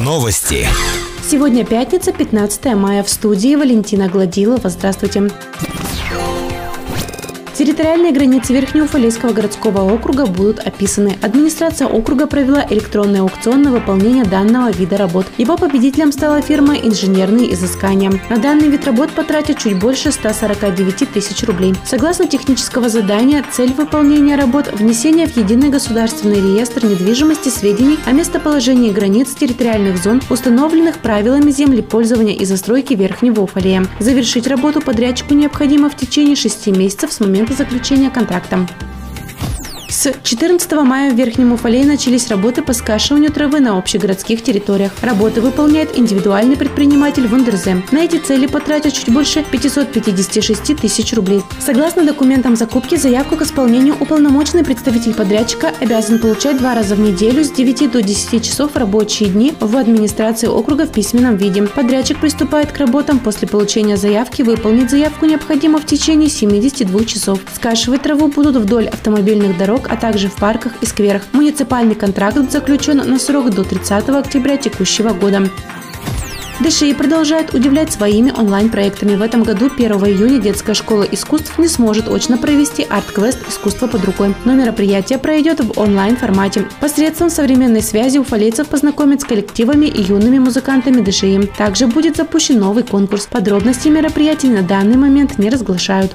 Новости. Сегодня пятница, 15 мая. В студии Валентина Гладилова. Здравствуйте. Территориальные границы Верхнеуфалейского городского округа будут описаны. Администрация округа провела электронный аукцион на выполнение данного вида работ. Его победителем стала фирма «Инженерные изыскания». На данный вид работ потратят чуть больше 149 тысяч рублей. Согласно технического задания, цель выполнения работ – внесение в единый государственный реестр недвижимости сведений о местоположении границ территориальных зон, установленных правилами землепользования и застройки Верхнего Уфалея. Завершить работу подрядчику необходимо в течение шести месяцев с момента заключения контракта. С 14 мая в Верхнем Уфалее начались работы по скашиванию травы на общегородских территориях. Работы выполняет индивидуальный предприниматель Вундерзе. На эти цели потратят чуть больше 556 тысяч рублей. Согласно документам закупки, заявку к исполнению уполномоченный представитель подрядчика обязан получать два раза в неделю с 9 до 10 часов рабочие дни в администрации округа в письменном виде. Подрядчик приступает к работам после получения заявки. Выполнить заявку необходимо в течение 72 часов. Скашивать траву будут вдоль автомобильных дорог, дорог, а также в парках и скверах. Муниципальный контракт заключен на срок до 30 октября текущего года. ДШИ продолжает удивлять своими онлайн-проектами. В этом году 1 июня детская школа искусств не сможет очно провести арт-квест «Искусство под рукой», но мероприятие пройдет в онлайн-формате. Посредством современной связи уфалейцев познакомят с коллективами и юными музыкантами ДШИ. Также будет запущен новый конкурс. Подробности мероприятий на данный момент не разглашают.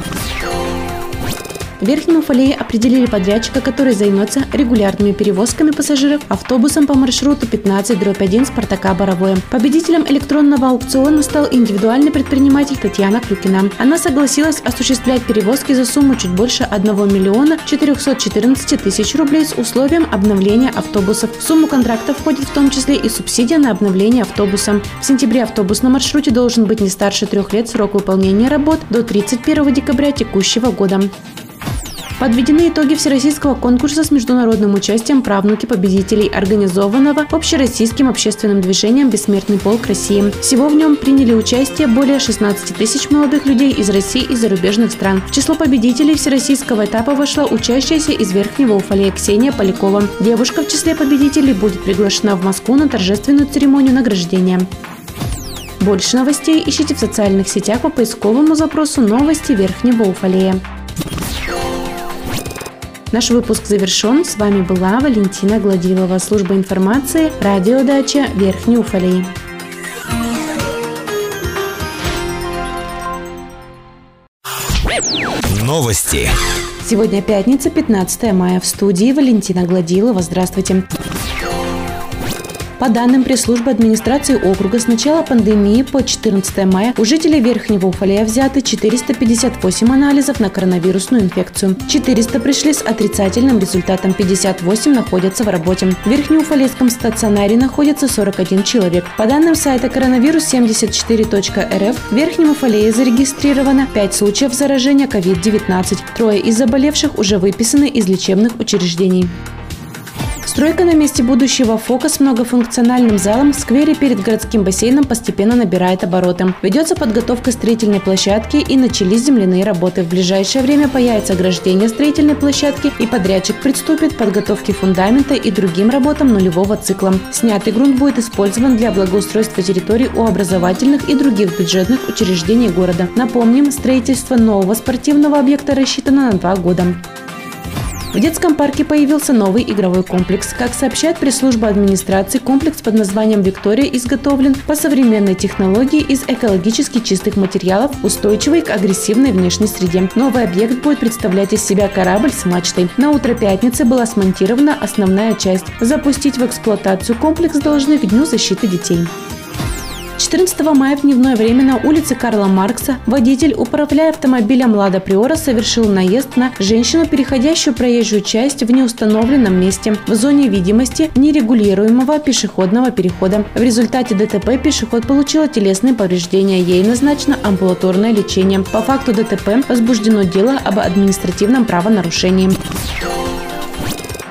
В Верхнем Уфалее определили подрядчика, который займется регулярными перевозками пассажиров автобусом по маршруту 15-1 Спартака Боровое. Победителем электронного аукциона стал индивидуальный предприниматель Татьяна Клюкина. Она согласилась осуществлять перевозки за сумму чуть больше 1 миллиона 414 тысяч рублей с условием обновления автобусов. В сумму контракта входит в том числе и субсидия на обновление автобуса. В сентябре автобус на маршруте должен быть не старше трех лет срок выполнения работ до 31 декабря текущего года. Подведены итоги всероссийского конкурса с международным участием правнуки победителей, организованного общероссийским общественным движением «Бессмертный полк России». Всего в нем приняли участие более 16 тысяч молодых людей из России и зарубежных стран. В число победителей всероссийского этапа вошла учащаяся из Верхнего Уфалея Ксения Полякова. Девушка в числе победителей будет приглашена в Москву на торжественную церемонию награждения. Больше новостей ищите в социальных сетях по поисковому запросу «Новости Верхнего Уфалея». Наш выпуск завершен. С вами была Валентина Гладилова, служба информации, радиодача Верхний Уфалей. Новости. Сегодня пятница, 15 мая. В студии Валентина Гладилова. Здравствуйте. По данным пресс-службы администрации округа, с начала пандемии по 14 мая у жителей Верхнего Уфалея взяты 458 анализов на коронавирусную инфекцию. 400 пришли с отрицательным результатом, 58 находятся в работе. В Верхнеуфалейском стационаре находится 41 человек. По данным сайта коронавирус74.рф в Верхнем Уфалее зарегистрировано 5 случаев заражения COVID-19. Трое из заболевших уже выписаны из лечебных учреждений. Стройка на месте будущего ФОКа с многофункциональным залом в сквере перед городским бассейном постепенно набирает обороты. Ведется подготовка строительной площадки и начались земляные работы. В ближайшее время появится ограждение строительной площадки и подрядчик приступит к подготовке фундамента и другим работам нулевого цикла. Снятый грунт будет использован для благоустройства территорий у образовательных и других бюджетных учреждений города. Напомним, строительство нового спортивного объекта рассчитано на два года. В детском парке появился новый игровой комплекс. Как сообщает пресс-служба администрации, комплекс под названием «Виктория» изготовлен по современной технологии из экологически чистых материалов, устойчивый к агрессивной внешней среде. Новый объект будет представлять из себя корабль с мачтой. На утро пятницы была смонтирована основная часть. Запустить в эксплуатацию комплекс должны к Дню защиты детей. 14 мая в дневное время на улице Карла Маркса водитель, управляя автомобилем «Лада Приора», совершил наезд на женщину, переходящую проезжую часть в неустановленном месте в зоне видимости нерегулируемого пешеходного перехода. В результате ДТП пешеход получила телесные повреждения. Ей назначено амбулаторное лечение. По факту ДТП возбуждено дело об административном правонарушении.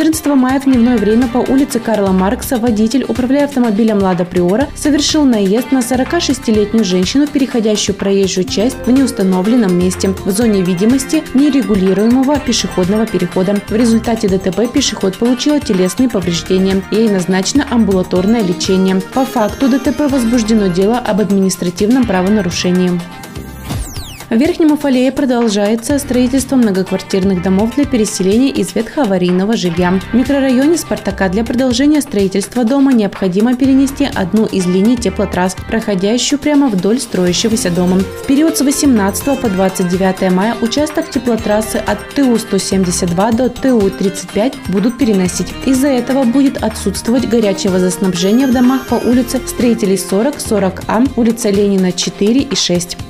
14 мая в дневное время по улице Карла Маркса водитель, управляя автомобилем «Лада Приора», совершил наезд на 46-летнюю женщину, переходящую проезжую часть в неустановленном месте в зоне видимости нерегулируемого пешеходного перехода. В результате ДТП пешеход получила телесные повреждения. Ей назначено амбулаторное лечение. По факту ДТП возбуждено дело об административном правонарушении. В Верхнем Уфалее продолжается строительство многоквартирных домов для переселения из ветхоаварийного жилья. В микрорайоне Спартака для продолжения строительства дома необходимо перенести одну из линий теплотрасс, проходящую прямо вдоль строящегося дома. В период с 18 по 29 мая участок теплотрассы от ТУ-172 до ТУ-35 будут переносить. Из-за этого будет отсутствовать горячее водоснабжение в домах по улице Строителей 40, 40А, улица Ленина 4 и 6.